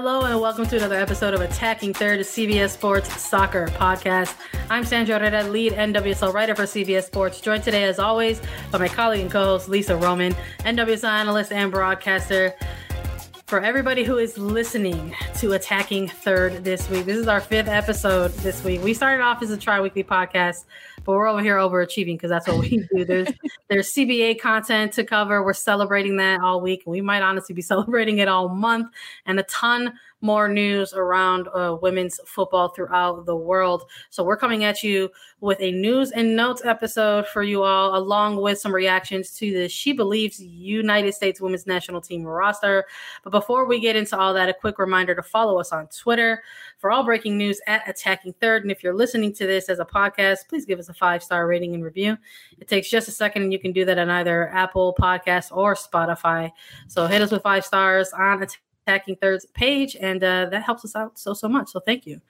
Hello and welcome to another episode of Attacking Third, CBS Sports Soccer Podcast. I'm Sandra Herrera, lead NWSL writer for CBS Sports, joined today as always by my colleague and co-host Lisa Roman, NWSL analyst and broadcaster. For everybody who is listening to Attacking Third this week, this is our fifth episode this week. We started off as a tri-weekly podcast, but we're over here overachieving because that's what we do. There's there's CBA content to cover. We're celebrating that all week. We might honestly be celebrating it all month, and a ton more news around uh, women's football throughout the world. So we're coming at you with a news and notes episode for you all, along with some reactions to the She Believes United States Women's National Team roster. But before we get into all that, a quick reminder to follow us on Twitter for all breaking news at Attacking Third. And if you're listening to this as a podcast, please give us a five star rating and review. It takes just a second, and you can do that on either Apple Podcasts or Spotify. So hit us with five stars on Attacking Third's page, and uh, that helps us out so, so much. So thank you.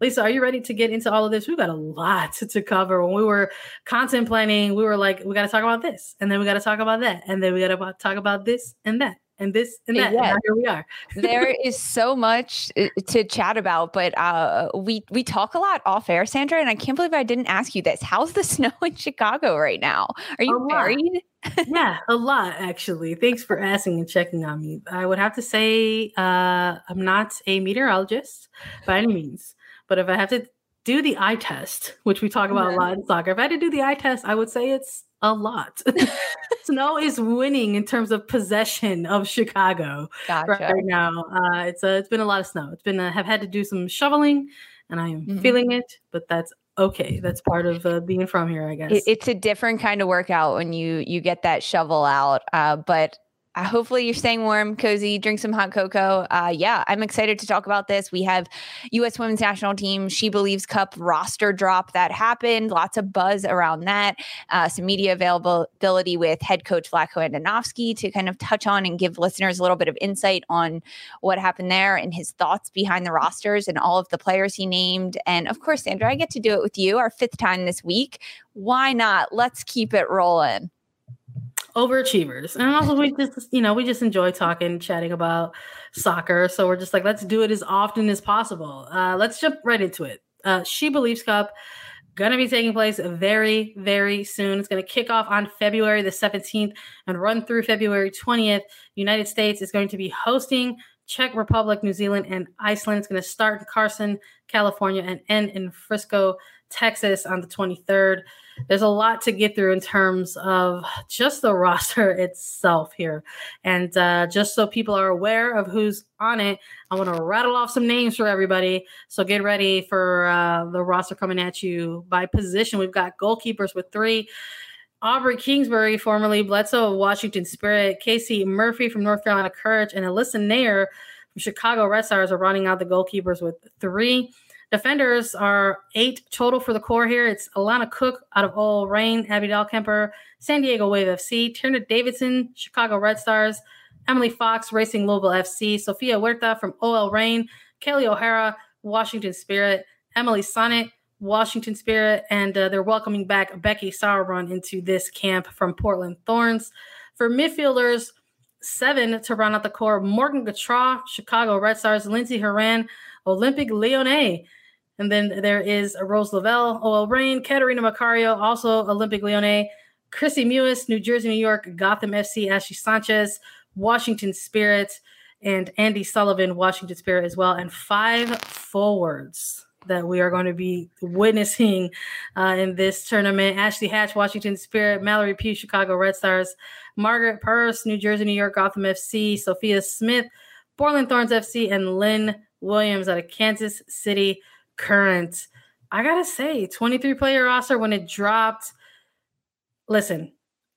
Lisa, are you ready to get into all of this? We've got a lot to cover. When we were content planning, we were like, we got to talk about this, and then we got to talk about that, and then we got to talk about this and that and this and that. Yeah. And here we are. there is so much uh, to chat about, but uh, we we talk a lot off air, Sandra, and I can't believe I didn't ask you this. How's the snow in Chicago right now? Are you married? yeah, a lot actually. Thanks for asking and checking on me. I would have to say uh, I'm not a meteorologist by any means, but if I have to do the eye test, which we talk about yeah. a lot in soccer, if I had to do the eye test, I would say it's a lot. Snow is winning in terms of possession of Chicago gotcha. right now. Uh, it's a, it's been a lot of snow. It's been a, have had to do some shoveling, and I am mm-hmm. feeling it, but that's okay. That's part of uh, being from here, I guess. It, it's a different kind of workout when you you get that shovel out. Uh, but uh, hopefully you're staying warm, cozy, drink some hot cocoa. Uh, yeah, I'm excited to talk about this. We have U.S. Women's National Team She Believes Cup roster drop that happened. Lots of buzz around that. Uh, some media availability with head coach Vlatko Andonovski to kind of touch on and give listeners a little bit of insight on what happened there and his thoughts behind the rosters and all of the players he named. And of course, Sandra, I get to do it with you, our fifth time this week. Why not? Let's keep it rolling overachievers. And also we just you know, we just enjoy talking, chatting about soccer. So we're just like, let's do it as often as possible. Uh, let's jump right into it. Uh, she Believes Cup gonna be taking place very, very soon. It's gonna kick off on February the 17th and run through February 20th. United States is going to be hosting Czech Republic, New Zealand, and Iceland. It's going to start in Carson, California, and end in Frisco, Texas on the 23rd there's a lot to get through in terms of just the roster itself here. And uh, just so people are aware of who's on it, I want to rattle off some names for everybody. So get ready for uh, the roster coming at you by position. We've got goalkeepers with three. Aubrey Kingsbury, formerly Bledsoe of Washington Spirit, Casey Murphy from North Carolina Courage, and Alyssa Naeher from Chicago Red Stars are running out the goalkeepers with three. Defenders are eight total for the core here. It's Alana Cook out of OL Reign, Abby Dahlkemper, San Diego Wave FC, Tierna Davidson, Chicago Red Stars, Emily Fox, Racing Louisville FC, Sofia Huerta from OL Reign, Kelly O'Hara, Washington Spirit, Emily Sonnett, Washington Spirit, and uh, they're welcoming back Becky Sauerbrunn into this camp from Portland Thorns. For midfielders, seven to round out the core Morgan Gautrat, Chicago Red Stars, Lindsay Horan, Olympique Lyonnais. And then there is Rose Lavelle, OL Reign, Catarina Macario, also Olympique Lyonnais, Kristie Mewis, New Jersey, New York, Gotham FC, Ashley Sanchez, Washington Spirit, and Andi Sullivan, Washington Spirit as well, and five forwards. that we are going to be witnessing uh, in this tournament. Ashley Hatch, Washington Spirit, Mallory Pugh, Chicago Red Stars, Margaret Purce, New Jersey, New York, Gotham FC, Sophia Smith, Portland Thorns FC, and Lynn Williams out of Kansas City Current. I gotta say, 23 player roster when it dropped. Listen,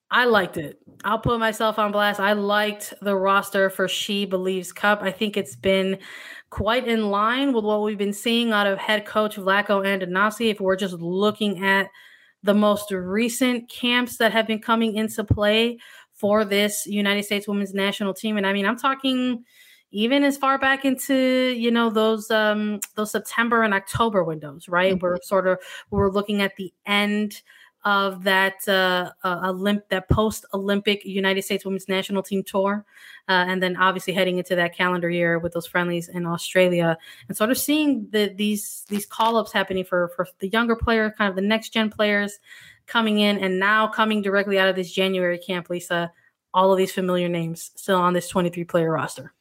I liked it. I'll put myself on blast. I liked the roster for She Believes Cup. I think it's been quite in line with what we've been seeing out of head coach Vlatko Andonovski. If we're just looking at the most recent camps that have been coming into play for this United States women's national team. And I mean, I'm talking even as far back into you know those um those September and October windows, right? Mm-hmm. We're sort of we're looking at the end of that uh, uh, Olymp- that post Olympic United States Women's National Team tour, uh, and then obviously heading into that calendar year with those friendlies in Australia, and sort of seeing the, these these call ups happening for for the younger players, kind of the next gen players coming in, and now coming directly out of this January camp, Lisa, all of these familiar names still on this 23 player roster.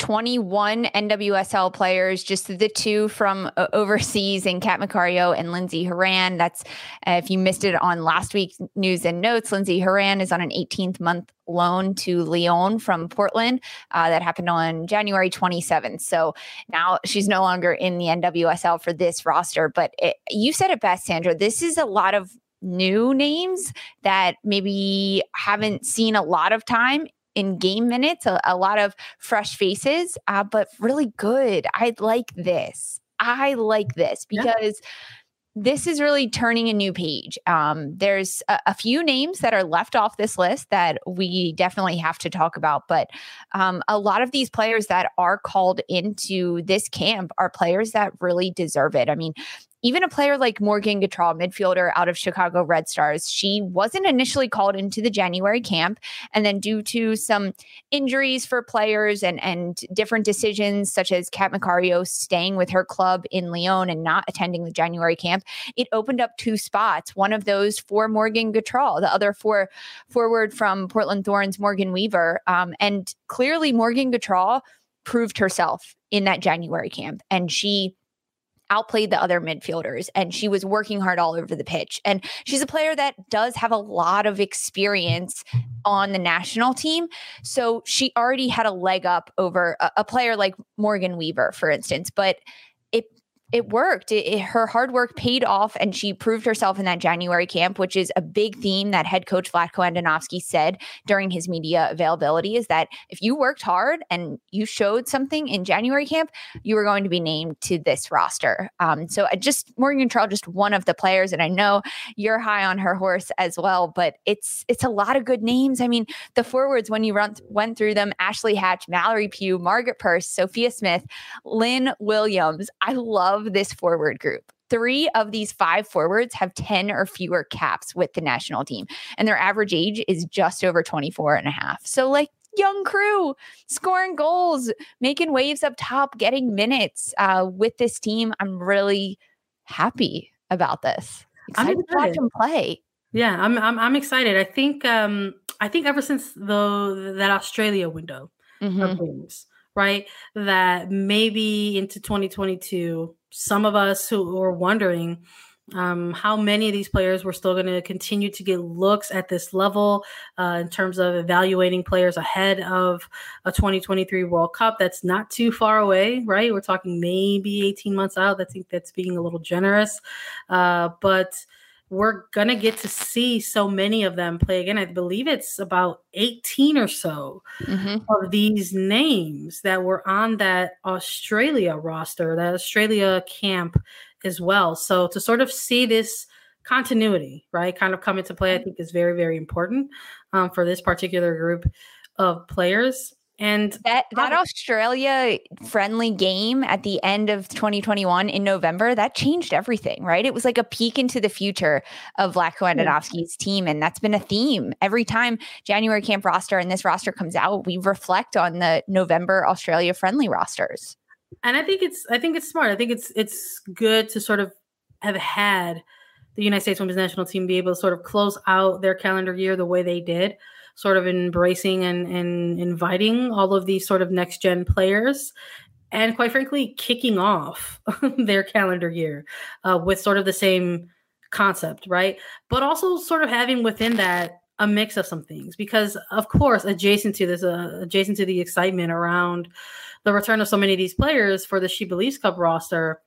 21 NWSL players, just the two from uh, overseas and Kat Macario and Lindsay Horan. That's uh, if you missed it on last week's news and notes, Lindsay Horan is on an 18th month loan to Lyon from Portland. Uh, that happened on January 27th. So now she's no longer in the NWSL for this roster. But it, you said it best, Sandra. This is a lot of new names that maybe haven't seen a lot of time in game minutes, a, a lot of fresh faces, uh, but really good. I like this. I like this because. Yeah this is really turning a new page. Um, there's a, a, few names that are left off this list that we definitely have to talk about, but um, a lot of these players that are called into this camp are players that really deserve it. I mean, even a player like Morgan Gautrat, midfielder out of Chicago Red Stars, she wasn't initially called into the January camp. And then, due to some injuries for players and, and different decisions, such as Kat Macario staying with her club in Lyon and not attending the January camp, it opened up two spots. One of those for Morgan Gautrat, the other for forward from Portland Thorns, Morgan Weaver. Um, and clearly, Morgan Gautrat proved herself in that January camp. And she outplayed the other midfielders and she was working hard all over the pitch. And she's a player that does have a lot of experience on the national team. So she already had a leg up over a, a player like Morgan Weaver, for instance. But it worked. It, it, her hard work paid off, and she proved herself in that January camp, which is a big theme that head coach Vlatko Andonovski said during his media availability. Is that if you worked hard and you showed something in January camp, you were going to be named to this roster. Um, so I just Morgan Gautrat, just one of the players, and I know you're high on her horse as well. But it's it's a lot of good names. I mean, the forwards when you run went through them: Ashley Hatch, Mallory Pugh, Margaret Purce, Sophia Smith, Lynn Williams. I love love this forward group. Three of these five forwards have 10 or fewer caps with the national team, and their average age is just over 24 and a half. So, like, young crew scoring goals, making waves up top, getting minutes uh, with this team. I'm really happy about this. I'm excited to watch them play. Yeah, I'm, I'm I'm excited. I think um I think ever since the that Australia window mm-hmm. of things, right? That maybe into 2022 some of us who were wondering um, how many of these players were still going to continue to get looks at this level uh, in terms of evaluating players ahead of a 2023 World Cup. That's not too far away, right? We're talking maybe 18 months out. I think that's being a little generous. Uh, but we're gonna get to see so many of them play again. I believe it's about 18 or so mm-hmm. of these names that were on that Australia roster, that Australia camp as well. So to sort of see this continuity, right, kind of come into play, I mm-hmm. think is very, very important um, for this particular group of players. And that that Australia friendly game at the end of 2021 in November, that changed everything, right? It was like a peek into the future of Vlatko Andonovski's team. And that's been a theme. Every time January camp roster and this roster comes out, we reflect on the November Australia friendly rosters. And I think it's I think it's smart. I think it's it's good to sort of have had the United States women's national team be able to sort of close out their calendar year the way they did sort of embracing and, and inviting all of these sort of next gen players and quite frankly, kicking off their calendar year uh, with sort of the same concept, right? But also sort of having within that a mix of some things because of course adjacent to this uh, adjacent to the excitement around the return of so many of these players for the she believes cup roster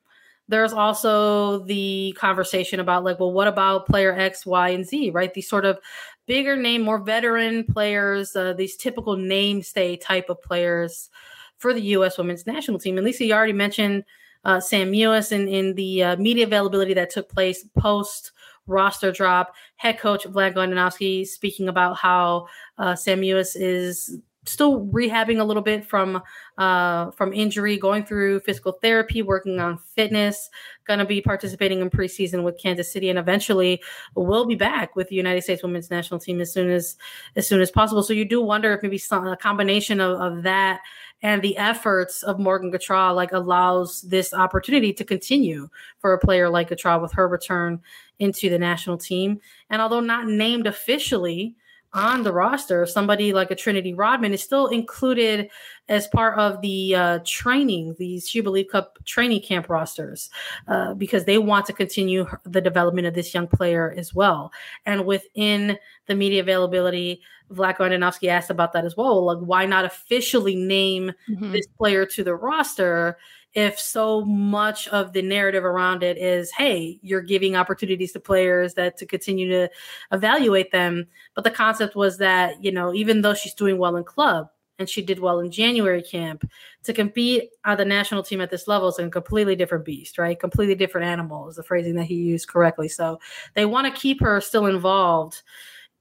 there's also the conversation about like well what about player x y and z right these sort of bigger name more veteran players uh, these typical name stay type of players for the us women's national team and lisa you already mentioned uh, sam mewis in, in the uh, media availability that took place post roster drop. Head coach Vlatko Andonovski speaking about how uh, Sam Mewis is still rehabbing a little bit from uh, from injury, going through physical therapy, working on fitness. Going to be participating in preseason with Kansas City, and eventually will be back with the United States Women's National Team as soon as as soon as possible. So you do wonder if maybe some a combination of, of that and the efforts of Morgan Gautrat like allows this opportunity to continue for a player like Gautrat with her return into the national team. And although not named officially on the roster, somebody like a Trinity Rodman is still included as part of the uh, training, these She Believe Cup training camp rosters, uh, because they want to continue the development of this young player as well. And within the media availability, Vlatko Andonovski asked about that as well. Like, why not officially name mm-hmm. this player to the roster? If so much of the narrative around it is hey you're giving opportunities to players that to continue to evaluate them but the concept was that you know even though she's doing well in club and she did well in January camp to compete on the national team at this level is a completely different beast, right? Completely different animal is the phrasing that he used correctly. So they want to keep her still involved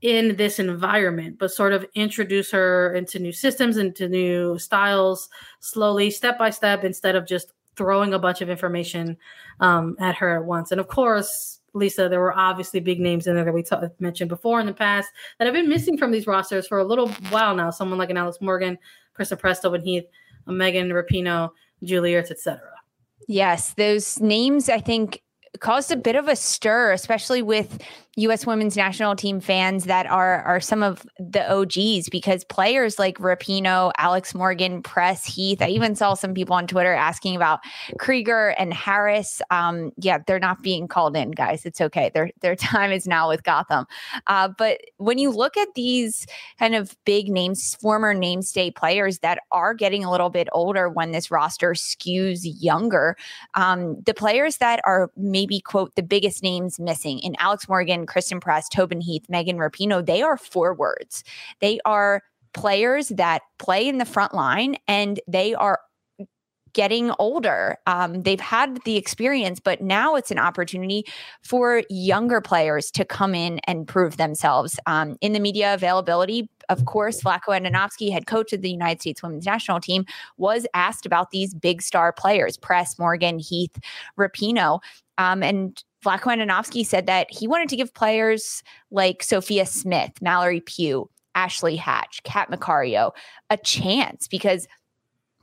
in this environment, but sort of introduce her into new systems, into new styles, slowly, step by step, instead of just throwing a bunch of information um, at her at once. And of course, Lisa, there were obviously big names in there that we t- mentioned before in the past that have been missing from these rosters for a little while now. Someone like an Alex Morgan, Christen Press, Tobin Heath, Megan Rapinoe, Julie Ertz, etc. Yes, those names I think caused a bit of a stir, especially with U.S. women's national team fans that are are some of the OGs because players like Rapinoe, Alex Morgan, Press, Heath. I even saw some people on Twitter asking about Krieger and Harris. Um, yeah, they're not being called in, guys. It's okay. Their their time is now with Gotham. Uh, but when you look at these kind of big names, former namestay players that are getting a little bit older when this roster skews younger, um, the players that are maybe quote the biggest names missing in Alex Morgan. Christen Press, Tobin Heath, Megan Rapinoe, they are forwards. They are players that play in the front line and they are getting older. Um, they've had the experience, but now it's an opportunity for younger players to come in and prove themselves. Um, in the media availability, of course, Vlatko Andonovski, head coach of the United States women's national team, was asked about these big star players, Press, Morgan, Heath, Rapinoe. Um, and Vlatko Andonovski said that he wanted to give players like Sophia Smith, Mallory Pugh, Ashley Hatch, Kat Macario a chance because –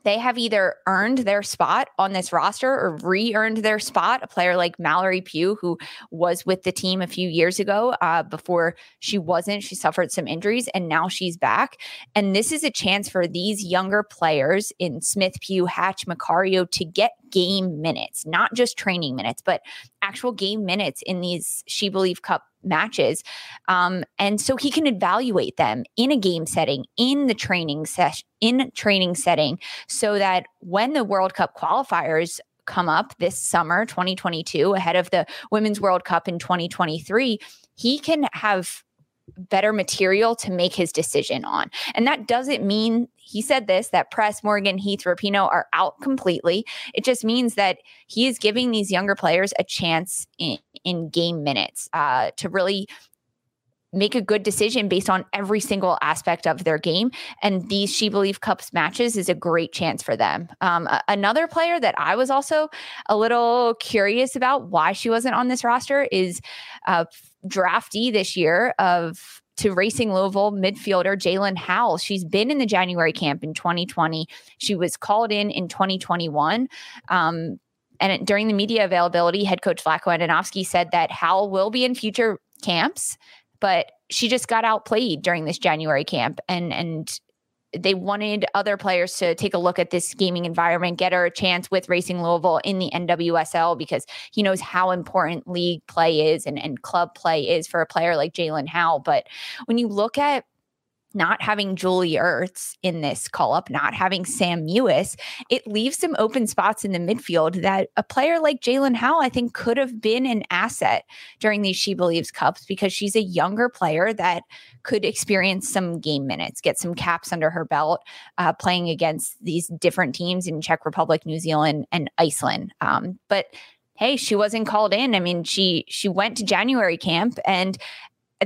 they have either earned their spot on this roster or re earned their spot. A player like Mallory Pugh, who was with the team a few years ago uh, before she wasn't, she suffered some injuries and now she's back. And this is a chance for these younger players in Smith, Pugh, Hatch, Macario to get game minutes, not just training minutes, but actual game minutes in these She Believe Cup matches. Um, and so he can evaluate them in a game setting, in the training session, in training setting, so that when the World Cup qualifiers come up this summer 2022 ahead of the Women's World Cup in 2023, he can have better material to make his decision on. And that doesn't mean he said this that Press, Morgan, Heath, Rapinoe are out completely. It just means that he is giving these younger players a chance in, in game minutes uh, to really make a good decision based on every single aspect of their game. And these She Believe Cups matches is a great chance for them. Um, another player that I was also a little curious about why she wasn't on this roster is uh, draftee this year of to Racing Louisville midfielder Jaelin Howell. She's been in the January camp in 2020. She was called in in 2021. Um, and during the media availability, head coach Vlatko Andonovski said that Howell will be in future camps, but she just got outplayed during this January camp and and they wanted other players to take a look at this gaming environment, get her a chance with Racing Louisville in the NWSL because he knows how important league play is and, and club play is for a player like Jaelin Howell. But when you look at not having Julie Ertz in this call up, not having Sam Mewis, it leaves some open spots in the midfield that a player like Jaelin Howell, I think, could have been an asset during these She Believes Cups because she's a younger player that could experience some game minutes, get some caps under her belt, uh, playing against these different teams in Czech Republic, New Zealand, and Iceland. Um, but hey, she wasn't called in. I mean, she she went to January camp and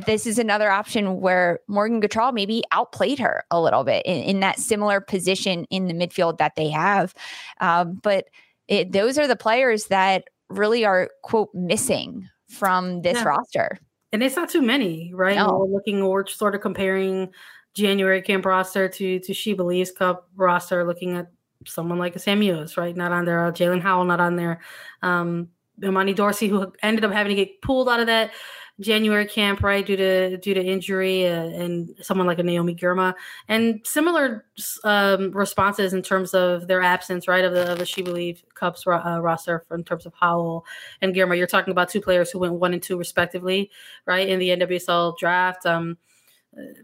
this is another option where Morgan Gautrat maybe outplayed her a little bit in, in that similar position in the midfield that they have. Um, but it, those are the players that really are, quote, missing from this yeah. roster. And it's not too many, right? No. We're looking, we're sort of comparing January camp roster to to She Believes Cup roster, looking at someone like a Sam Mewis, right? Not on there. Uh, Jaelin Howell, not on there. Um, Imani Dorsey, who ended up having to get pulled out of that January camp, right, due to due to injury, uh, and someone like a Naomi Girma, and similar um, responses in terms of their absence, right, of the of the She Believe Cups uh, roster in terms of Howell and Girma. You're talking about two players who went one and two respectively, right, in the NWSL draft. Um,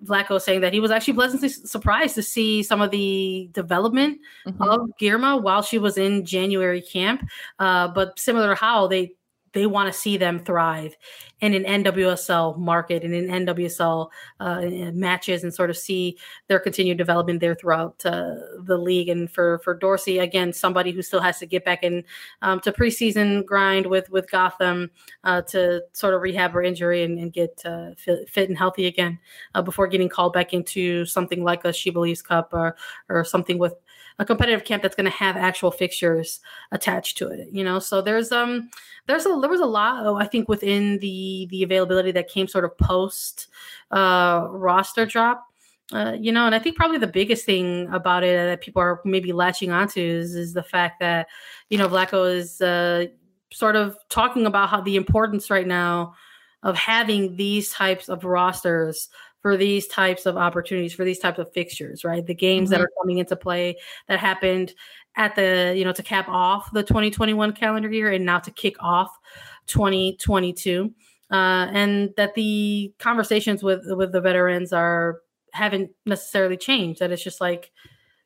Vlatko saying that he was actually pleasantly surprised to see some of the development mm-hmm. of Girma while she was in January camp. Uh, but similar to how they they want to see them thrive in an NWSL market and in NWSL uh, matches and sort of see their continued development there throughout uh, the league. And for for Dorsey, again, somebody who still has to get back in um, to preseason grind with with Gotham uh, to sort of rehab her injury and, and get uh, fit, fit, and healthy again uh, before getting called back into something like a She Believes Cup or or something with a competitive camp that's going to have actual fixtures attached to it you know? So there's um there's a there was a lot oh, i think within the the availability that came sort of post uh roster drop uh, you know, and I think probably the biggest thing about it that people are maybe latching onto is, is the fact that, you know, Vlatko is uh, sort of talking about how the importance right now of having these types of rosters for these types of opportunities, for these types of fixtures, right? The games mm-hmm. that are coming into play that happened at the, you know, to cap off the 2021 calendar year and now to kick off 2022. Uh, and that the conversations with with the veterans are haven't necessarily changed. That it's just like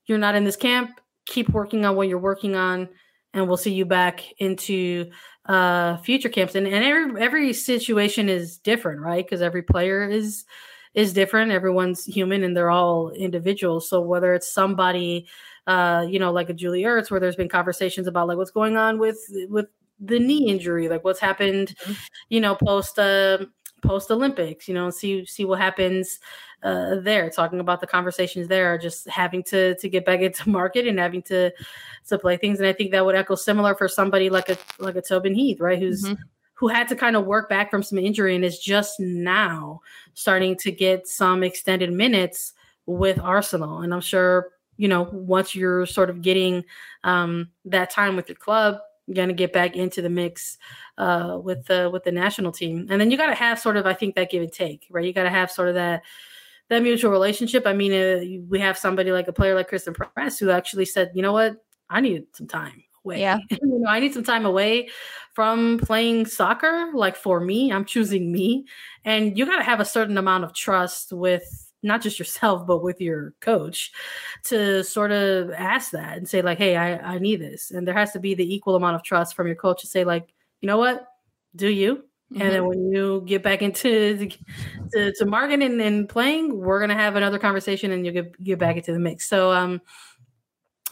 you're not in this camp, keep working on what you're working on, and we'll see you back into uh future camps and, and every every situation is different right because every player is is different. Everyone's human and they're all individuals. So whether it's somebody, uh, you know, like a Julie Ertz, where there's been conversations about like what's going on with with the knee injury, like what's happened, mm-hmm. you know, post uh, post Olympics, you know, see see what happens uh, there. Talking about the conversations there, just having to to get back into market and having to to play things. And I think that would echo similar for somebody like a like a Tobin Heath, right? Who's mm-hmm who had to kind of work back from some injury and is just now starting to get some extended minutes with Arsenal. And I'm sure, you know, once you're sort of getting um, that time with your club, you're going to get back into the mix uh, with the with the national team. And then you got to have sort of, I think, that give and take, right? You got to have sort of that that mutual relationship. I mean, uh, we have somebody like a player like Christen Press who actually said, you know what, I need some time away. Yeah. you know, I need some time away from playing soccer. Like for me, I'm choosing me. And you got to have a certain amount of trust with not just yourself, but with your coach to sort of ask that and say, like, hey, I, I need this. And there has to be the equal amount of trust from your coach to say, like, you know what? Do you? Mm-hmm. And then mm-hmm. when you get back into to, to marketing and playing, we're gonna have another conversation and you'll get get back into the mix. So um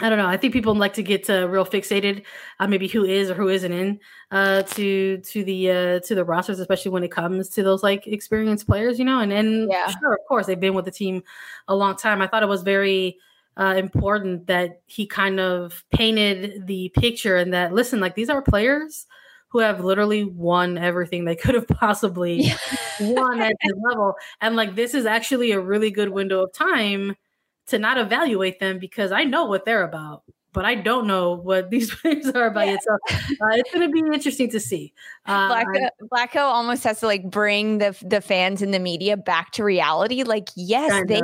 I don't know. I think people like to get uh, real fixated on maybe who is or who isn't in uh, to to the uh, to the rosters, especially when it comes to those like experienced players, you know. And and yeah. sure, of course, they've been with the team a long time. I thought it was very uh, important that he kind of painted the picture and that listen, like these are players who have literally won everything they could have possibly won at this level, and like this is actually a really good window of time to not evaluate them because I know what they're about, but I don't know what these players are about yeah. yet. So uh, it's going to be interesting to see. Uh, Vlatko, Vlatko almost has to like bring the the fans and the media back to reality. Like, yes, kinda. they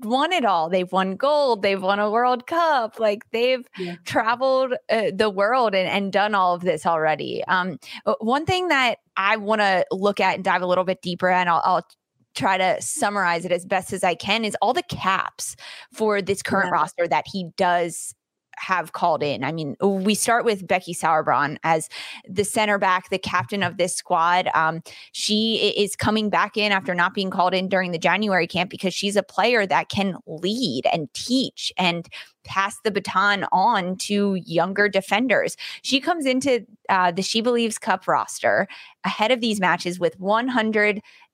won it all. They've won gold. They've won a World Cup. Like they've yeah. traveled uh, the world and, and done all of this already. Um, one thing that I want to look at and dive a little bit deeper, and I'll, I'll try to summarize it as best as I can is all the caps for this current yeah. roster that he does have called in. I mean, we start with Becky Sauerbrunn as the center back, the captain of this squad. Um, she is coming back in after not being called in during the January camp because she's a player that can lead and teach and pass the baton on to younger defenders. She comes into uh, the She Believes Cup roster ahead of these matches with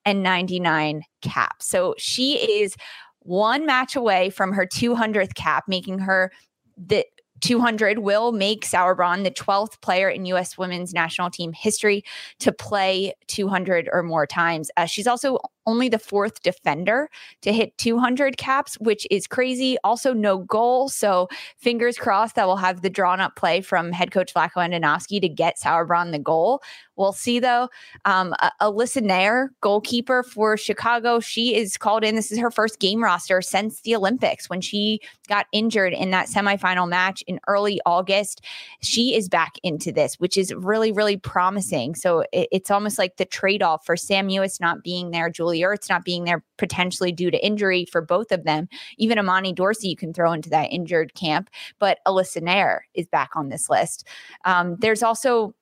199 caps. So she is one match away from her 200th cap, making her the 200 will make Sauerbrunn the 12th player in U.S. women's national team history to play 200 or more times. Uh, she's also only the fourth defender to hit 200 caps, which is crazy. Also, no goal. So, fingers crossed that we'll have the drawn up play from head coach Vlatko Andonovski to get Sauerbrunn the goal. We'll see though. Um, Alyssa Naeher, goalkeeper for Chicago, she is called in. This is her first game roster since the Olympics when she got injured in that semifinal match in early August. She is back into this, which is really, really promising. So it, it's almost like the trade off for Sam Mewis not being there, Julie Ertz not being there potentially due to injury for both of them. Even Imani Dorsey, you can throw into that injured camp, but Alyssa Naeher is back on this list. Um, there's also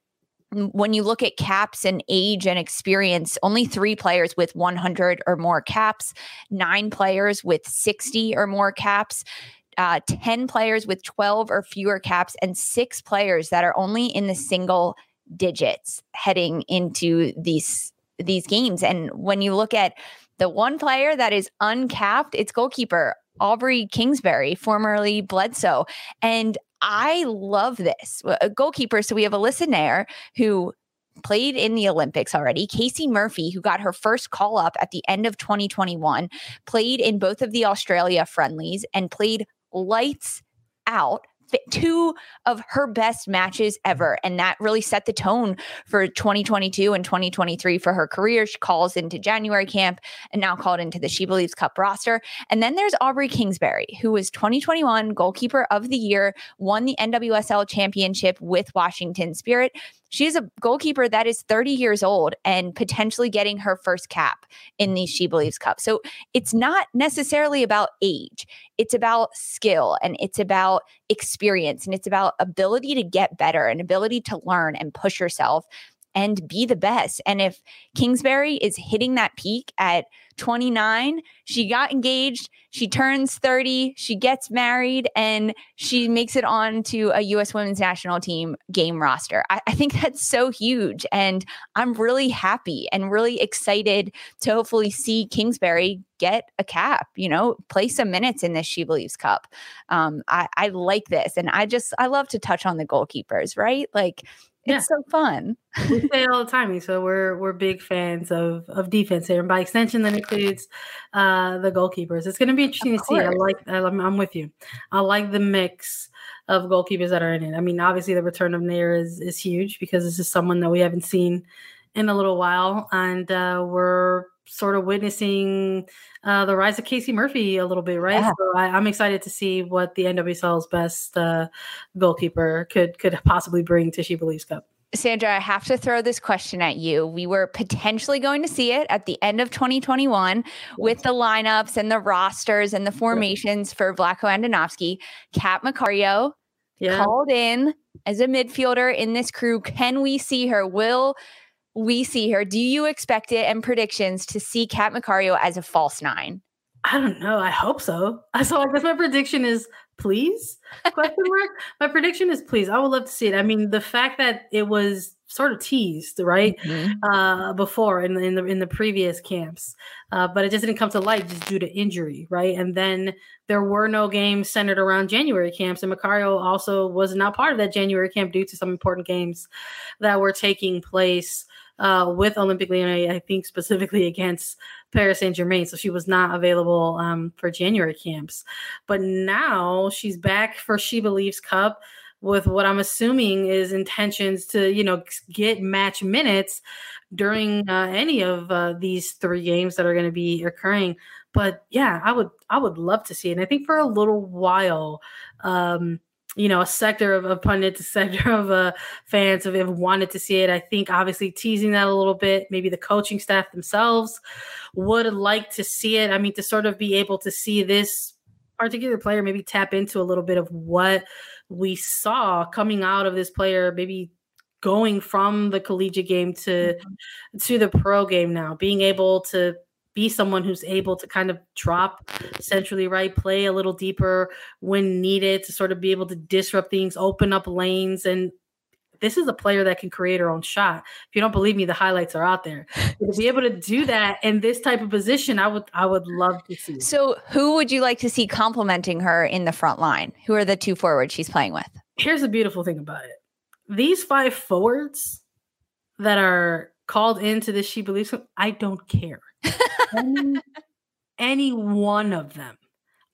when you look at caps and age and experience, only three players with 100 or more caps, nine players with 60 or more caps. Uh, 10 players with 12 or fewer caps, and six players that are only in the single digits heading into these these games. And when you look at the one player that is uncapped, it's goalkeeper Aubrey Kingsbury, formerly Bledsoe. And I love this. A goalkeeper. So we have Alyssa Naeher, who played in the Olympics already. Casey Murphy, who got her first call up at the end of 2021, played in both of the Australia friendlies and played lights out two of her best matches ever. And that really set the tone for 2022 and 2023 for her career. She calls into January camp and now called into the She Believes Cup roster. And then there's Aubrey Kingsbury, who was 2021 goalkeeper of the year, won the NWSL championship with Washington Spirit. She's a goalkeeper that is 30 years old and potentially getting her first cap in the She Believes Cup. So it's not necessarily about age, it's about skill and it's about experience and it's about ability to get better and ability to learn and push yourself and be the best. And if Kingsbury is hitting that peak at 29, she got engaged, she turns 30, she gets married, and she makes it on to a U.S. women's national team game roster. I, I think that's so huge. And I'm really happy and really excited to hopefully see Kingsbury get a cap, you know, play some minutes in this She Believes Cup. Um, I, I like this. And I just, I love to touch on the goalkeepers, right? Like, it's yeah. so fun. we say all the time, so we're we're big fans of of defense here, and by extension, that includes uh, the goalkeepers. It's going to be interesting to see. I like. I'm, I'm, with you. I like the mix of goalkeepers that are in it. I mean, obviously, the return of Naeher is is huge because this is someone that we haven't seen in a little while, and uh, we're sort of witnessing uh, the rise of Casey Murphy a little bit, right? Yeah. So I, am excited to see what the NWSL's best uh, goalkeeper could could possibly bring to She Believes Cup. Sandra, I have to throw this question at you. We were potentially going to see it at the end of 2021 with the lineups and the rosters and the formations for Vlatko Andonovski. Kat Macario yeah. called in as a midfielder in this crew. Can we see her? Will we see her. Do you expect it and predictions to see Kat Macario as a false nine? I don't know. I hope so. So I guess my prediction is please question mark. my prediction is please. I would love to see it. I mean, the fact that it was sort of teased right mm-hmm. uh, before in, in the in the previous camps, uh, but it just didn't come to light just due to injury, right? And then there were no games centered around January camps, and Macario also was not part of that January camp due to some important games that were taking place uh, with Olympique Lyonnais, I think specifically against Paris Saint Germain. So she was not available um, for January camps. But now she's back for She Believes Cup with what I'm assuming is intentions to, you know, get match minutes during uh, any of uh, these three games that are going to be occurring but yeah, I would I would love to see it. And I think for a little while, um, you know, a sector of, of pundits, a sector of uh, fans have, have wanted to see it. I think obviously teasing that a little bit, maybe the coaching staff themselves would like to see it. I mean, to sort of be able to see this particular player maybe tap into a little bit of what we saw coming out of this player, maybe going from the collegiate game to mm-hmm. to the pro game now, being able to be someone who's able to kind of drop centrally right, play a little deeper when needed to sort of be able to disrupt things, open up lanes. And this is a player that can create her own shot. If you don't believe me, the highlights are out there. to be able to do that in this type of position, I would I would love to see. So who would you like to see complementing her in the front line? Who are the two forwards she's playing with? Here's the beautiful thing about it. These five forwards that are called into this she believes I don't care any, any one of them.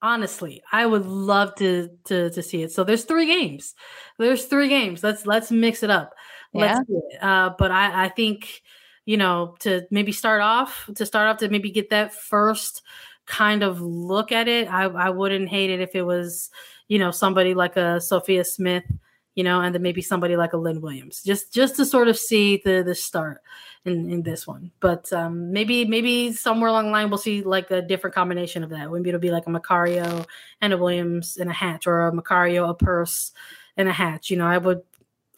Honestly, I would love to to to see it. So there's three games. There's three games. Let's let's mix it up. Let's yeah. it. Uh, but I I think you know to maybe start off to start off to maybe get that first kind of look at it. I I wouldn't hate it if it was you know somebody like a Sophia Smith you know, and then maybe somebody like a Lynn Williams, just just to sort of see the the start in in this one. But um, maybe maybe somewhere along the line we'll see like a different combination of that. Maybe it'll be like a Macario and a Williams and a Hatch, or a Macario, a Purce, and a Hatch. You know, I would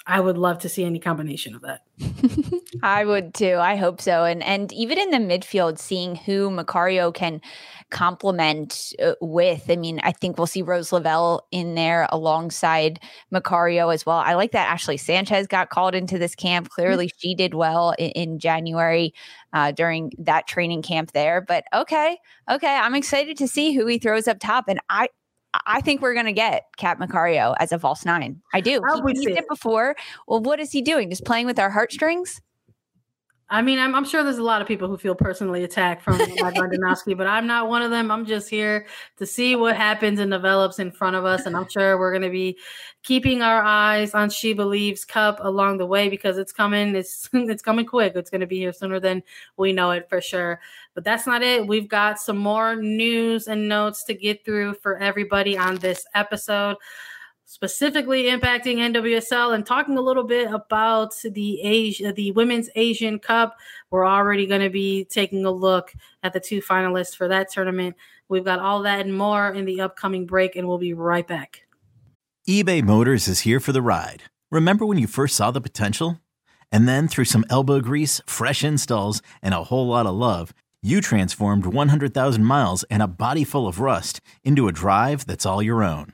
I would love to see any combination of that. I would too. I hope so. And and even in the midfield, seeing who Macario can complement uh, with. I mean, I think we'll see Rose Lavelle in there alongside Macario as well. I like that Ashley Sanchez got called into this camp. Mm-hmm. Clearly, she did well in, in January uh, during that training camp there. But okay, okay, I'm excited to see who he throws up top. And I I think we're going to get Kat Macario as a false nine. I do. He used it before. Well, what is he doing? Just playing with our heartstrings? I mean, I'm, I'm, sure there's a lot of people who feel personally attacked from Mike but I'm not one of them. I'm just here to see what happens and develops in front of us. And I'm sure we're going to be keeping our eyes on She Believes Cup along the way because it's coming. It's it's coming quick. It's going to be here sooner than we know it for sure. But that's not it. We've got some more news and notes to get through for everybody on this episode specifically impacting NWSL and talking a little bit about the Asia, the Women's Asian Cup. We're already going to be taking a look at the two finalists for that tournament. We've got all that and more in the upcoming break, and we'll be right back. eBay Motors is here for the ride. Remember when you first saw the potential? And then through some elbow grease, fresh installs, and a whole lot of love, you transformed 100,000 miles and a body full of rust into a drive that's all your own.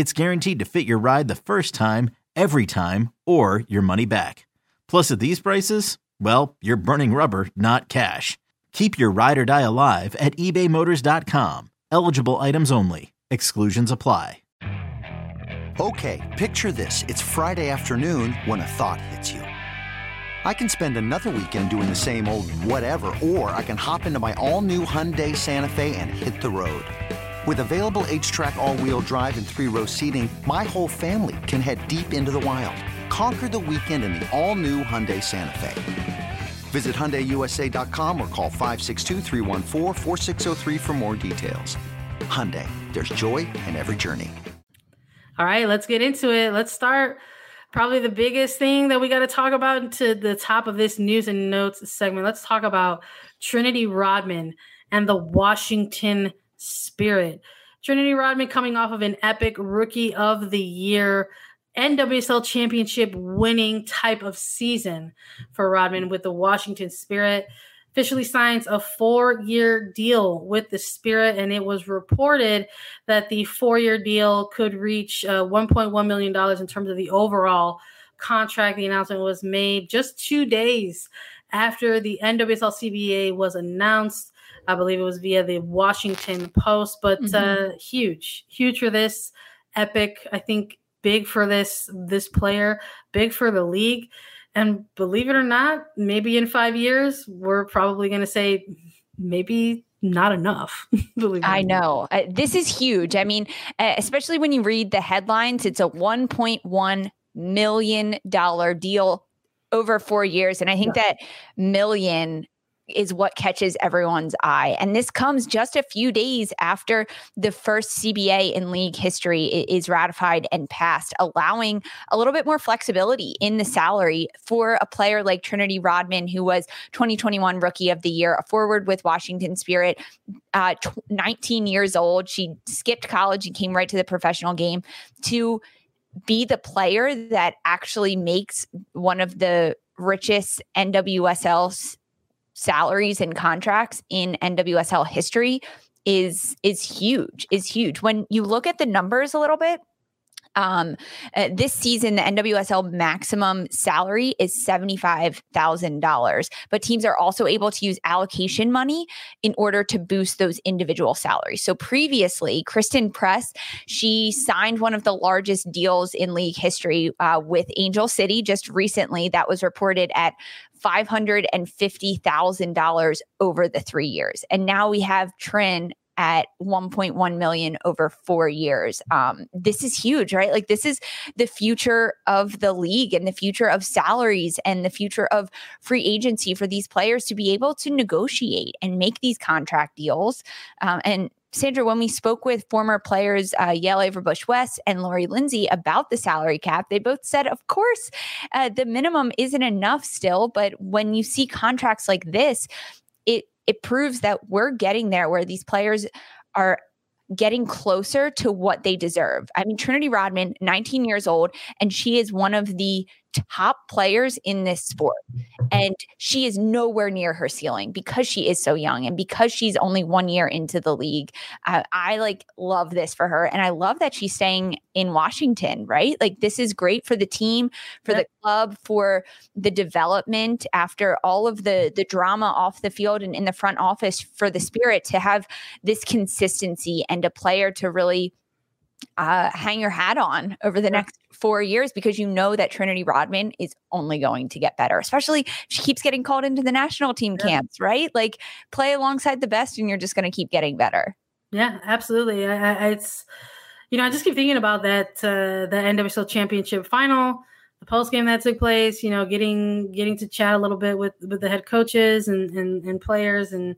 it's guaranteed to fit your ride the first time, every time, or your money back. Plus, at these prices, well, you're burning rubber, not cash. Keep your ride or die alive at ebaymotors.com. Eligible items only. Exclusions apply. Okay, picture this. It's Friday afternoon when a thought hits you. I can spend another weekend doing the same old whatever, or I can hop into my all new Hyundai Santa Fe and hit the road. With available HTRAC all-wheel drive and three-row seating, my whole family can head deep into the wild. Conquer the weekend in the all-new Hyundai Santa Fe. Visit HyundaiUSA.com or call 562 for more details. Hyundai, there's joy in every journey. All right, let's get into it. Let's start probably the biggest thing that we got to talk about to the top of this news and notes segment. Let's talk about Trinity Rodman and the Washington spirit. Trinity Rodman coming off of an epic rookie of the year NWSL championship winning type of season for Rodman with the Washington Spirit. Officially signs a four year deal with the Spirit, and it was reported that the four year deal could reach uh, $1.1 million in terms of the overall contract. The announcement was made just two days after the NWSL CBA was announced. I believe it was via the Washington Post, but mm-hmm. uh, huge, huge for this epic. I think big for this this player, big for the league. And believe it or not, maybe in five years, we're probably going to say maybe not enough. I know. Uh, this is huge. I mean, uh, especially when you read the headlines, it's a $1.1 million deal over four years. And I think yeah. that million is what catches everyone's eye. And this comes just a few days after the first CBA in league history is ratified and passed, allowing a little bit more flexibility in the salary for a player like Trinity Rodman, who was 2021 Rookie of the Year, a forward with Washington Spirit, uh, 19 years old. She skipped college and came right to the professional game to be the player that actually makes one of the richest NWSL salaries and contracts in NWSL history is is huge is huge when you look at the numbers a little bit um, uh, this season, the NWSL maximum salary is $75,000, but teams are also able to use allocation money in order to boost those individual salaries. So previously, Christen Press, she signed one of the largest deals in league history uh, with Angel City just recently. That was reported at $550,000 over the three years. And now we have Trin at 1.1 million over four years. Um, this is huge, right? Like this is the future of the league and the future of salaries and the future of free agency for these players to be able to negotiate and make these contract deals. Um, and Sandra, when we spoke with former players uh, Yael Averbuch West and Lori Lindsey about the salary cap, they both said, of course, uh, the minimum isn't enough still. But when you see contracts like this, it it proves that we're getting there where these players are getting closer to what they deserve. I mean, Trinity Rodman, 19 years old, and she is one of the top players in this sport. And she is nowhere near her ceiling because she is so young and because she's only one year into the league. Uh, I like love this for her. And I love that she's staying in Washington, right? Like, this is great for the team, for the club, for the development after all of the, the drama off the field and in the front office for the spirit to have this consistency and a player to really uh, hang your hat on over the next four years because you know that Trinity Rodman is only going to get better, especially she keeps getting called into the national team yeah. camps, right? Like play alongside the best and you're just going to keep getting better. Yeah, absolutely. I, I, it's, you know, I just keep thinking about that, uh, the NWSL championship final, the post game that took place, you know, getting, getting to chat a little bit with, with the head coaches and, and, and players and,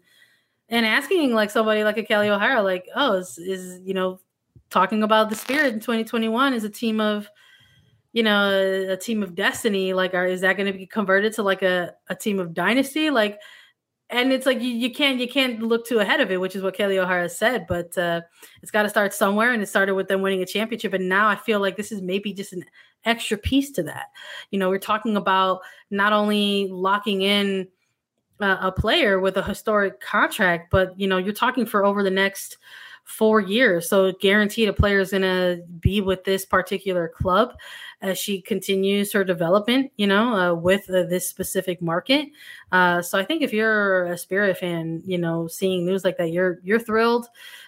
and asking like somebody like a Kelley O'Hara, like, oh, is, is you know, talking about the spirit in 2021 is a team of you know a, a team of destiny like are, is that going to be converted to like a, a team of dynasty? Like and it's like you, you can't you can't look too ahead of it which is what kelley o'hara said but uh, it's got to start somewhere and it started with them winning a championship and now i feel like this is maybe just an extra piece to that. You know we're talking about not only locking in uh, a player with a historic contract but you know you're talking for over the next four years. So guaranteed a player is going to be with this particular club as she continues her development, you know, uh, with uh, this specific market. Uh, so I think if you're a Spirit fan, you know, seeing news like that, you're you're thrilled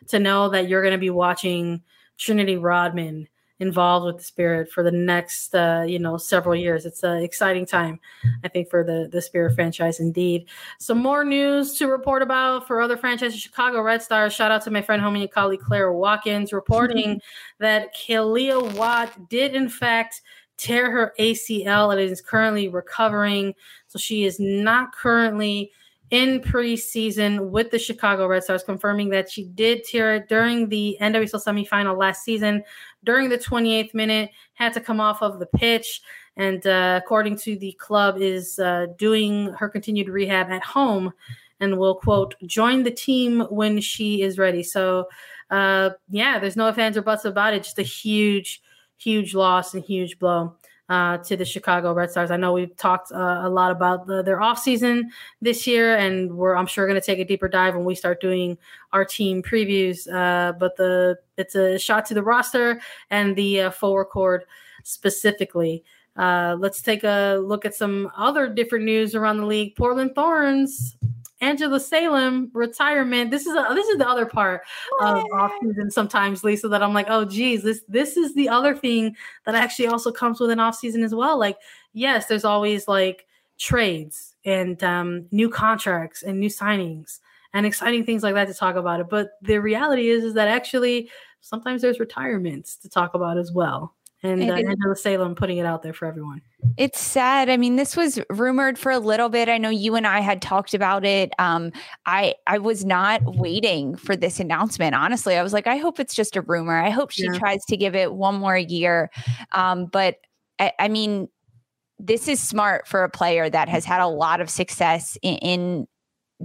to know that you're going to be watching Trinity Rodman involved with the spirit for the next uh, you know several years. It's an exciting time i think for the the spirit franchise indeed. Some more news to report about for other franchises. Chicago red stars shout out to my friend homie and colleague claire watkins reporting that kealia watt did in fact tear her acl and is currently recovering. So she is not currently in preseason with the Chicago Red Stars, confirming that she did tear it during the NWSL semifinal last season. During the 28th minute, had to come off of the pitch, and uh, according to the club, is uh, doing her continued rehab at home, and will quote join the team when she is ready. So, uh, yeah, there's no ifs or buts about it. Just a huge, huge loss and huge blow uh, to the Chicago Red Stars. I know we've talked uh, a lot about the, their offseason this year, and we're I'm sure going to take a deeper dive when we start doing our team previews. Uh, but the it's a shot to the roster and the uh, full record specifically. Uh, let's take a look at some other different news around the league. Portland Thorns Angela Salem retirement. This is a, this is the other part of off season sometimes, Lisa, that I'm like, oh geez, this this is the other thing that actually also comes with an off season as well. Like, yes, there's always like trades and um, new contracts and new signings and exciting things like that to talk about it. But the reality is, is that actually sometimes there's retirements to talk about as well. And uh, Angela Salem putting it out there for everyone. It's sad. I mean, this was rumored for a little bit. I know you and I had talked about it. Um, I I was not waiting for this announcement. Honestly, I was like, I hope it's just a rumor. I hope she yeah. tries to give it one more year. Um, but I, I mean, this is smart for a player that has had a lot of success in, in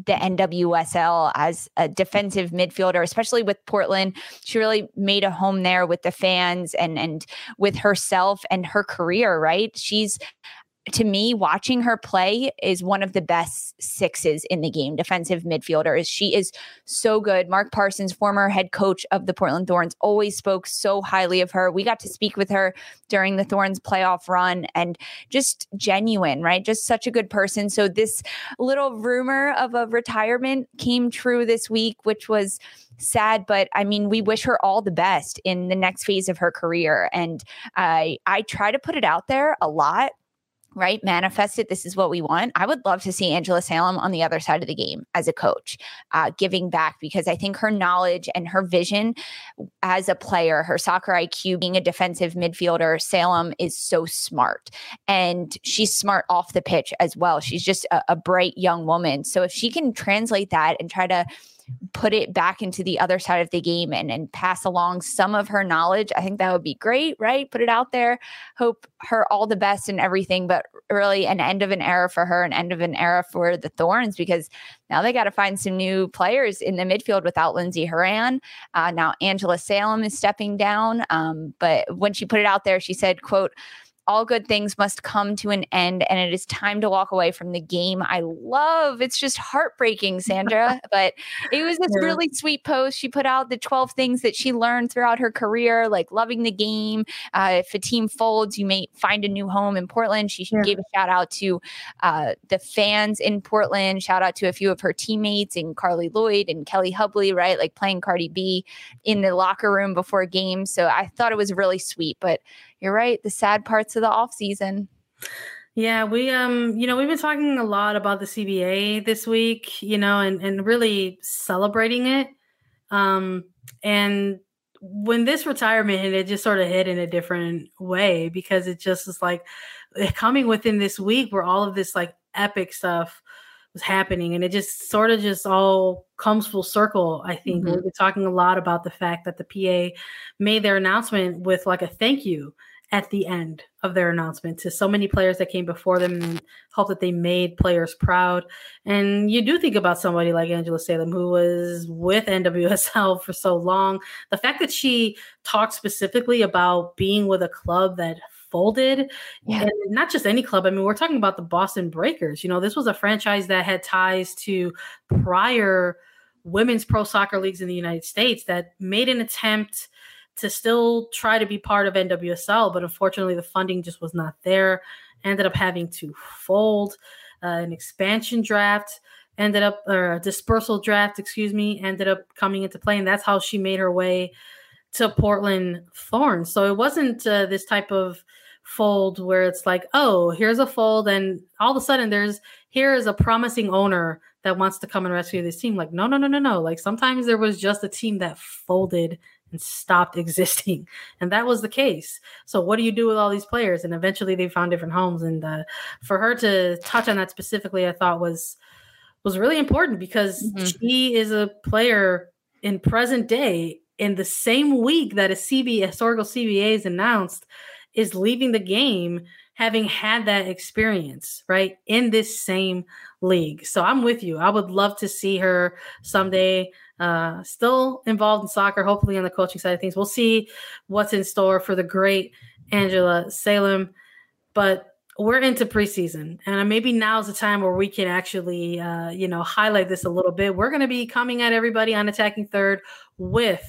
the NWSL as a defensive midfielder, especially with Portland. She really made a home there with the fans and and with herself and her career, right? She's to me, watching her play is one of the best sixes in the game, defensive midfielders. She is so good. Mark Parsons, former head coach of the Portland Thorns, always spoke so highly of her. We got to speak with her during the Thorns playoff run and just genuine, right? Just such a good person. So, this little rumor of a retirement came true this week, which was sad, but I mean, we wish her all the best in the next phase of her career. And I I try to put it out there a lot right? Manifest it. This is what we want. I would love to see Angela Salem on the other side of the game as a coach, uh, giving back because I think her knowledge and her vision as a player, her soccer IQ, being a defensive midfielder, Salem is so smart. And she's smart off the pitch as well. She's just a, a bright young woman. So if she can translate that and try to put it back into the other side of the game and, and pass along some of her knowledge, I think that would be great, right? Put it out there. Hope her all the best and everything, but really an end of an era for her, an end of an era for the Thorns because now they got to find some new players in the midfield without Lindsey Horan. Uh, now Angela Salem is stepping down. Um, but when she put it out there, she said, quote, all good things must come to an end and it is time to walk away from the game I love. It's just heartbreaking, Sandra. but it was this yeah. really sweet post. She put out the 12 things that she learned throughout her career, like loving the game. Uh, if a team folds, you may find a new home in Portland. She yeah. gave a shout out to uh, the fans in Portland, shout out to a few of her teammates and Carli Lloyd and Kelli Hubly, right? Like playing Cardi B in the locker room before games. So I thought it was really sweet. But you're right. The sad parts of the off season. Yeah, we um, you know, we've been talking a lot about the CBA this week, you know, and and really celebrating it. Um, and when this retirement hit, it just sort of hit in a different way because it just was like coming within this week where all of this like epic stuff was happening and it just sort of just all comes full circle i think mm-hmm. we've been talking a lot about the fact that the pa made their announcement with like a thank you at the end of their announcement to so many players that came before them and hope that they made players proud. And you do think about somebody like Angela Salem, who was with NWSL for so long. The fact that she talked specifically about being with a club that folded yeah. and not just any club i mean we're talking about the boston breakers you know this was a franchise that had ties to prior women's pro soccer leagues in the united states that made an attempt to still try to be part of NWSL, but unfortunately the funding just was not there. Ended up having to fold uh, an expansion draft. Ended up or a dispersal draft, excuse me, ended up coming into play, and that's how she made her way to Portland Thorns. So it wasn't uh, this type of fold where it's like, oh, here's a fold, and all of a sudden there's here is a promising owner that wants to come and rescue this team. Like, no, no, no, no, no. Like sometimes there was just a team that folded and stopped existing. And that was the case. So what do you do with all these players? And eventually they found different homes. And uh, for her to touch on that specifically, I thought was was really important because mm-hmm. she is a player in present day in the same week that a CB historical CBA is announced is leaving the game having had that experience right in this same league so i'm with you i would love to see her someday uh, still involved in soccer, hopefully on the coaching side of things. We'll see what's in store for the great Angela Salem. But we're into preseason, and maybe now's the time where we can actually, uh, you know, highlight this a little bit. We're going to be coming at everybody on attacking third with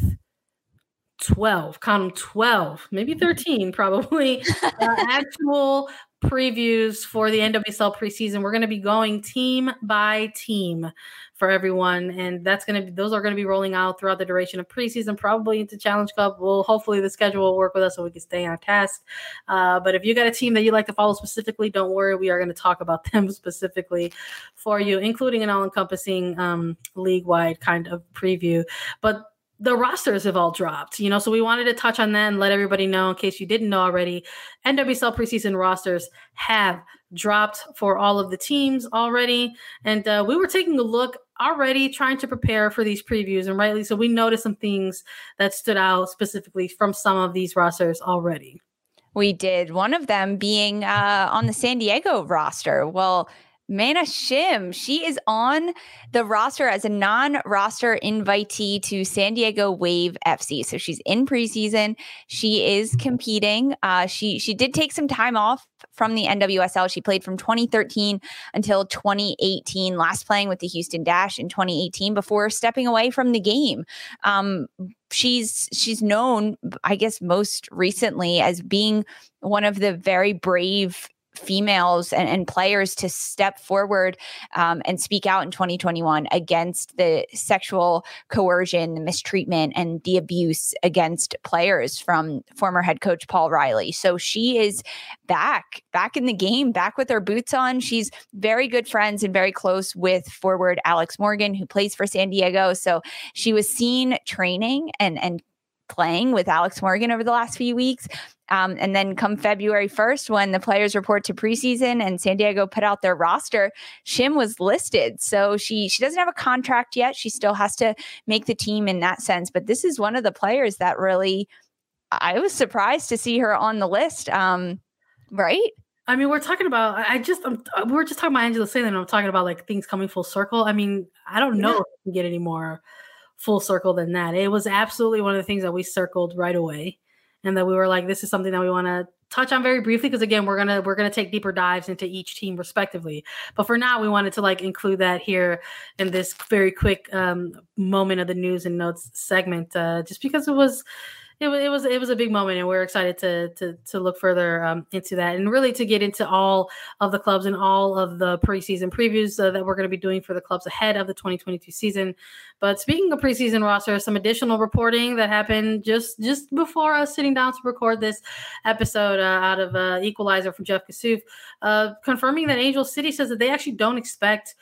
12, count them 12, maybe 13, probably uh, actual previews for the NWSL preseason. We're going to be going team by team for everyone, and that's going to be those are going to be rolling out throughout the duration of preseason, probably into Challenge Cup. Well, hopefully the schedule will work with us so we can stay on task. Uh, but if you got a team that you like to follow specifically, don't worry, we are going to talk about them specifically for you, including an all-encompassing um, league-wide kind of preview. But the rosters have all dropped, you know, so we wanted to touch on that and let everybody know in case you didn't know already. NWSL preseason rosters have dropped for all of the teams already. And uh, we were taking a look already, trying to prepare for these previews. And rightly so, we noticed some things that stood out specifically from some of these rosters already. We did. One of them being uh, on the San Diego roster. Well, Mana Shim, she is on the roster as a non roster invitee to San Diego Wave FC. So she's in preseason. She is competing. Uh, she she did take some time off from the NWSL. She played from 2013 until 2018, last playing with the Houston Dash in 2018 before stepping away from the game. Um, she's she's known, I guess, most recently as being one of the very brave females and, and players to step forward um, and speak out in 2021 against the sexual coercion, the mistreatment, and the abuse against players from former head coach Paul Riley. So she is back, back in the game, back with her boots on. She's very good friends and very close with forward Alex Morgan, who plays for San Diego. So she was seen training and and playing with Alex Morgan over the last few weeks. Um, and then come February 1st, when the players report to preseason and San Diego put out their roster, Shim was listed. So she she doesn't have a contract yet. She still has to make the team in that sense. But this is one of the players that really I was surprised to see her on the list. Um, right? I mean, we're talking about. I just I'm, we're just talking about Angela Salem. I'm talking about like things coming full circle. I mean, I don't know yeah. if we can get any more full circle than that. It was absolutely one of the things that we circled right away and that we were like, this is something that we want to touch on very briefly because again, we're gonna we're gonna take deeper dives into each team respectively. But for now, we wanted to like include that here in this very quick um, moment of the news and notes segment, uh, just because it was it, it was it was a big moment, and we're excited to to to look further um, into that, and really to get into all of the clubs and all of the preseason previews uh, that we're going to be doing for the clubs ahead of the 2022 season. But speaking of preseason roster, some additional reporting that happened just just before us sitting down to record this episode uh, out of uh, Equalizer from Jeff Kassouf, uh, confirming that Angel City says that they actually don't expect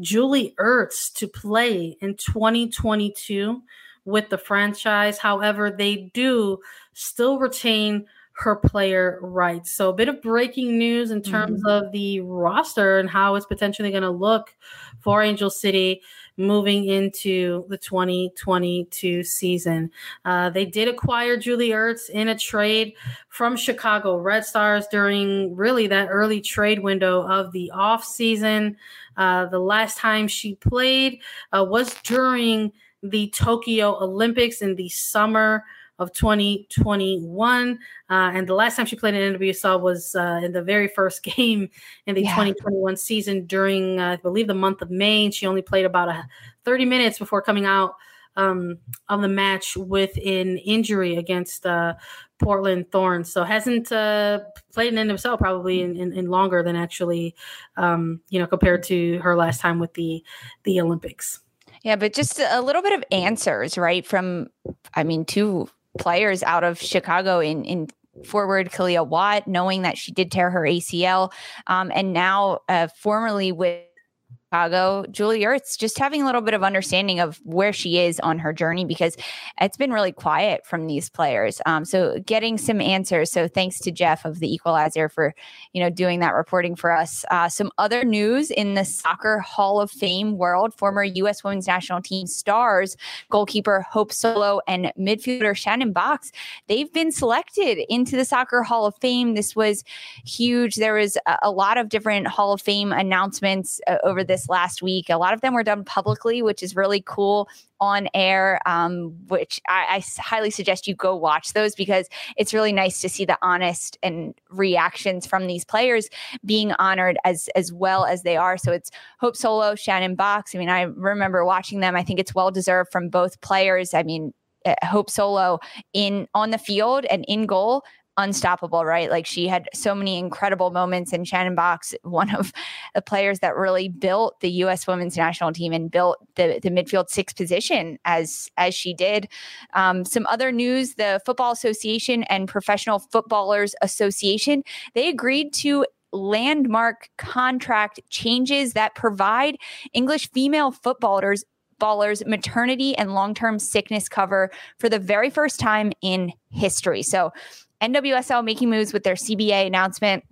Julie Ertz to play in 2022 with the franchise. However, they do still retain her player rights. So, a bit of breaking news in terms mm-hmm. of the roster and how it's potentially going to look for Angel City moving into the 2022 season. Uh, they did acquire Julie Ertz in a trade from Chicago Red Stars during really that early trade window of the off season. Uh, the last time she played uh, was during the Tokyo Olympics in the summer of 2021. Uh, and the last time she played in NWSL was uh, in the very first game in the yeah. 2021 season during, uh, I believe, the month of May. And she only played about a 30 minutes before coming out um, of the match with an injury against uh, Portland Thorns. So hasn't uh, played in NWSL probably in, in, in, longer than actually, um, you know, compared to her last time with the the Olympics. Yeah, but just a little bit of answers, right? From, I mean, two players out of Chicago in in forward Kealia Watt, knowing that she did tear her ACL, um, and now uh, formerly with Chicago, Julie Ertz, just having a little bit of understanding of where she is on her journey because it's been really quiet from these players. Um, so getting some answers. So thanks to Jeff of the Equalizer for you know doing that reporting for us. Uh, some other news in the soccer Hall of Fame world: former U.S. Women's National Team stars, goalkeeper Hope Solo and midfielder Shannon Boxx. they've been selected into the Soccer Hall of Fame. This was huge. There was a, lot of different Hall of Fame announcements uh, over this last week. A lot of them were done publicly, which is really cool on air, um, which I, I, highly suggest you go watch those because it's really nice to see the honest and reactions from these players being honored as as well as they are. So it's Hope Solo, Shannon Boxx. I mean, I remember watching them. I think it's well deserved from both players. I mean, uh, Hope Solo in on the field and in goal unstoppable, right? Like she had so many incredible moments and Shannon Boxx, one of the players that really built the US women's national team and built the, the midfield six position as as she did. Um, some other news, the Football Association and Professional Footballers Association, they agreed to landmark contract changes that provide English female footballers ballers maternity and long-term sickness cover for the very first time in history. So NWSL making moves with their CBA announcement.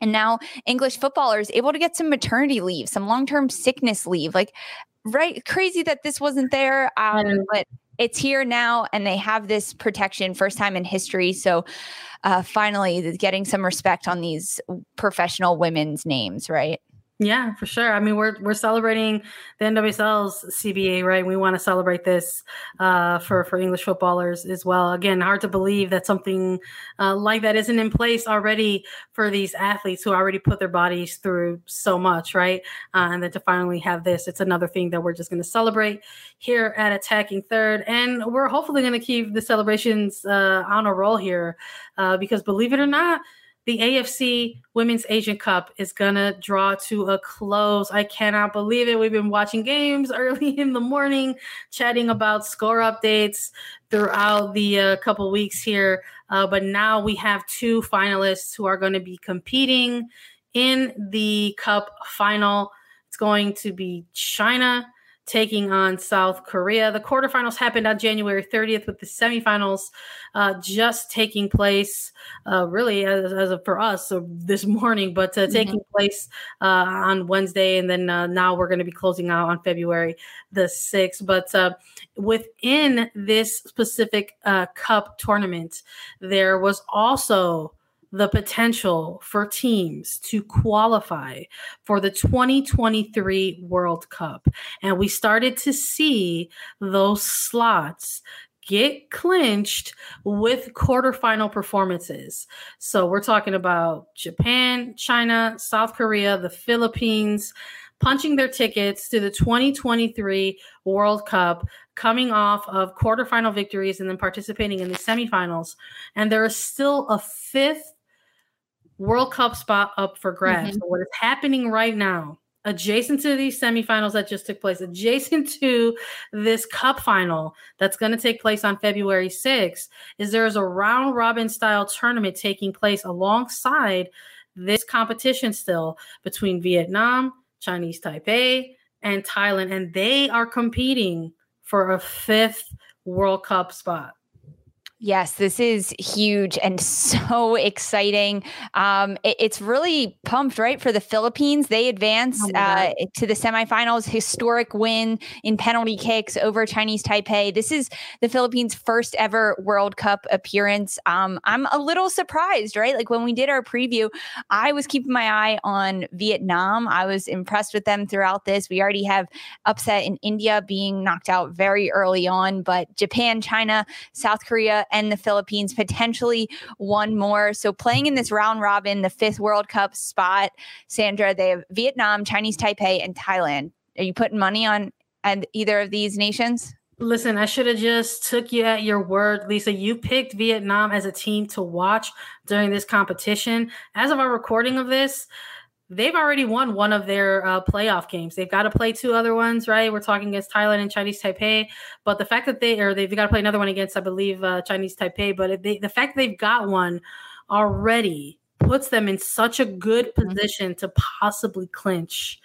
And now English footballers able to get some maternity leave, some long-term sickness leave. Like, right? Crazy that this wasn't there. Um, but it's here now and they have this protection first time in history so uh, finally getting some respect on these professional women's names right yeah, for sure. I mean, we're we're celebrating the NWSL's CBA, right? We want to celebrate this uh, for for English footballers as well. Again, hard to believe that something uh, like that isn't in place already for these athletes who already put their bodies through so much, right? Uh, and then to finally have this, it's another thing that we're just going to celebrate here at Attacking Third, and we're hopefully going to keep the celebrations uh, on a roll here, uh, because believe it or not the AFC Women's Asian Cup is gonna draw to a close. I cannot believe it. We've been watching games early in the morning, chatting about score updates throughout the uh, couple weeks here. Uh, but now we have two finalists who are going to be competing in the Cup final. It's going to be China taking on South Korea. The quarterfinals happened on January 30th, with the semifinals uh, just taking place, uh, really as, as of, for us so this morning, but uh, mm-hmm. taking place uh, on Wednesday, and then uh, now we're going to be closing out on February the 6th. But uh, within this specific cup tournament, there was also the potential for teams to qualify for the 2023 World Cup. And we started to see those slots get clinched with quarterfinal performances. So we're talking about Japan, China, South Korea, the Philippines punching their tickets to the 2023 World Cup coming off of quarterfinal victories and then participating in the semifinals. And there is still a fifth World Cup spot up for grabs. Mm-hmm. So what is happening right now, adjacent to these semifinals that just took place, adjacent to this cup final that's going to take place on February 6th, is there's a round robin style tournament taking place alongside this competition still between Vietnam, Chinese Taipei, and Thailand. And they are competing for a fifth World Cup spot. Yes, this is huge and so exciting. Um, it, it's really pumped, right? For the Philippines, they advance oh uh, to the semifinals, historic win in penalty kicks over Chinese Taipei. This is the Philippines' first ever World Cup appearance. Um, I'm a little surprised, right? Like when we did our preview, I was keeping my eye on Vietnam. I was impressed with them throughout this. We already have upset in India being knocked out very early on, but Japan, China, South Korea, and the Philippines, potentially one more. So playing in this round robin, the fifth World Cup spot, Sandra, they have Vietnam, Chinese Taipei, and Thailand. Are you putting money on and either of these nations? Listen, I should have just took you at your word, Lisa. You picked Vietnam as a team to watch during this competition. As of our recording of this, they've already won one of their uh, playoff games. They've got to play two other ones, right? We're talking against Thailand and Chinese Taipei, but the fact that they or they've got to play another one against, I believe, uh, Chinese Taipei. But they, the fact that they've got one already puts them in such a good mm-hmm. position to possibly clinch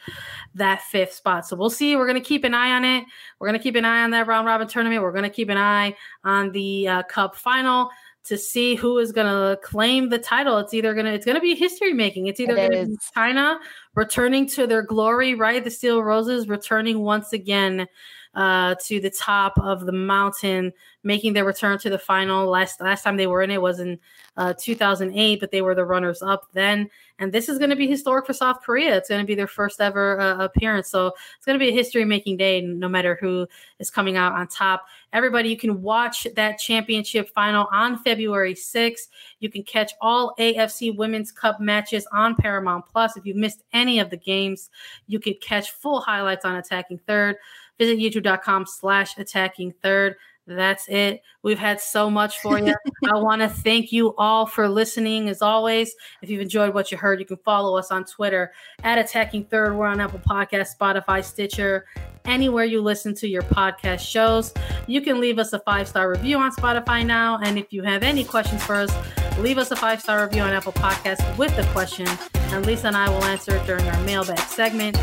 that fifth spot. So we'll see. We're going to keep an eye on it. We're going to keep an eye on that round robin tournament. We're going to keep an eye on the uh, Cup final to see who is going to claim the title. It's either going to it's going to be history making. It's either it going to be China returning to their glory, right? The Steel Roses returning once again uh, to the top of the mountain, making their return to the final. Last last time they were in it was in uh, 2008, but they were the runners up then. And this is going to be historic for South Korea. It's going to be their first ever uh, appearance. So it's going to be a history making day, no matter who is coming out on top. Everybody, you can watch that championship final on February 6th. You can catch all AFC Women's Cup matches on Paramount Plus. If you've missed any of the games, you could catch full highlights on Attacking Third. Visit youtube.com slash attacking third. that's it. We've had so much for you. I want to thank you all for listening. As always, if you've enjoyed what you heard, you can follow us on Twitter at Attacking Third. We're on Apple Podcast, Spotify, Stitcher, anywhere you listen to your podcast shows. You can leave us a five star review on Spotify now. And if you have any questions for us, leave us a five star review on Apple Podcasts with the question, and Lisa and I will answer it during our mailbag segment.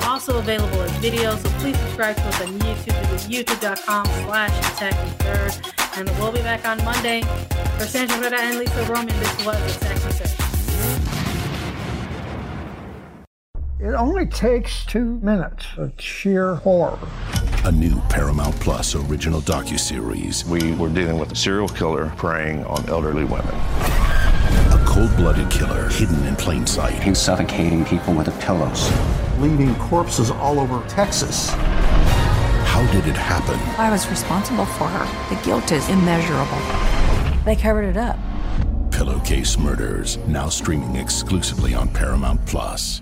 We're also available as video, so please subscribe to us on YouTube at youtube.com slash attacking third. And we'll be back on Monday. For Sandra Herrera and Lisa Roman, this was Attacking Third. It only takes two minutes of sheer horror. A new Paramount Plus original docuseries. We were dealing with a serial killer preying on elderly women. A cold-blooded killer hidden in plain sight. He's suffocating people with the pillows. Leaving corpses all over Texas. How did it happen? I was responsible for her. The guilt is immeasurable. They covered it up. Pillowcase Murders, now streaming exclusively on Paramount Plus.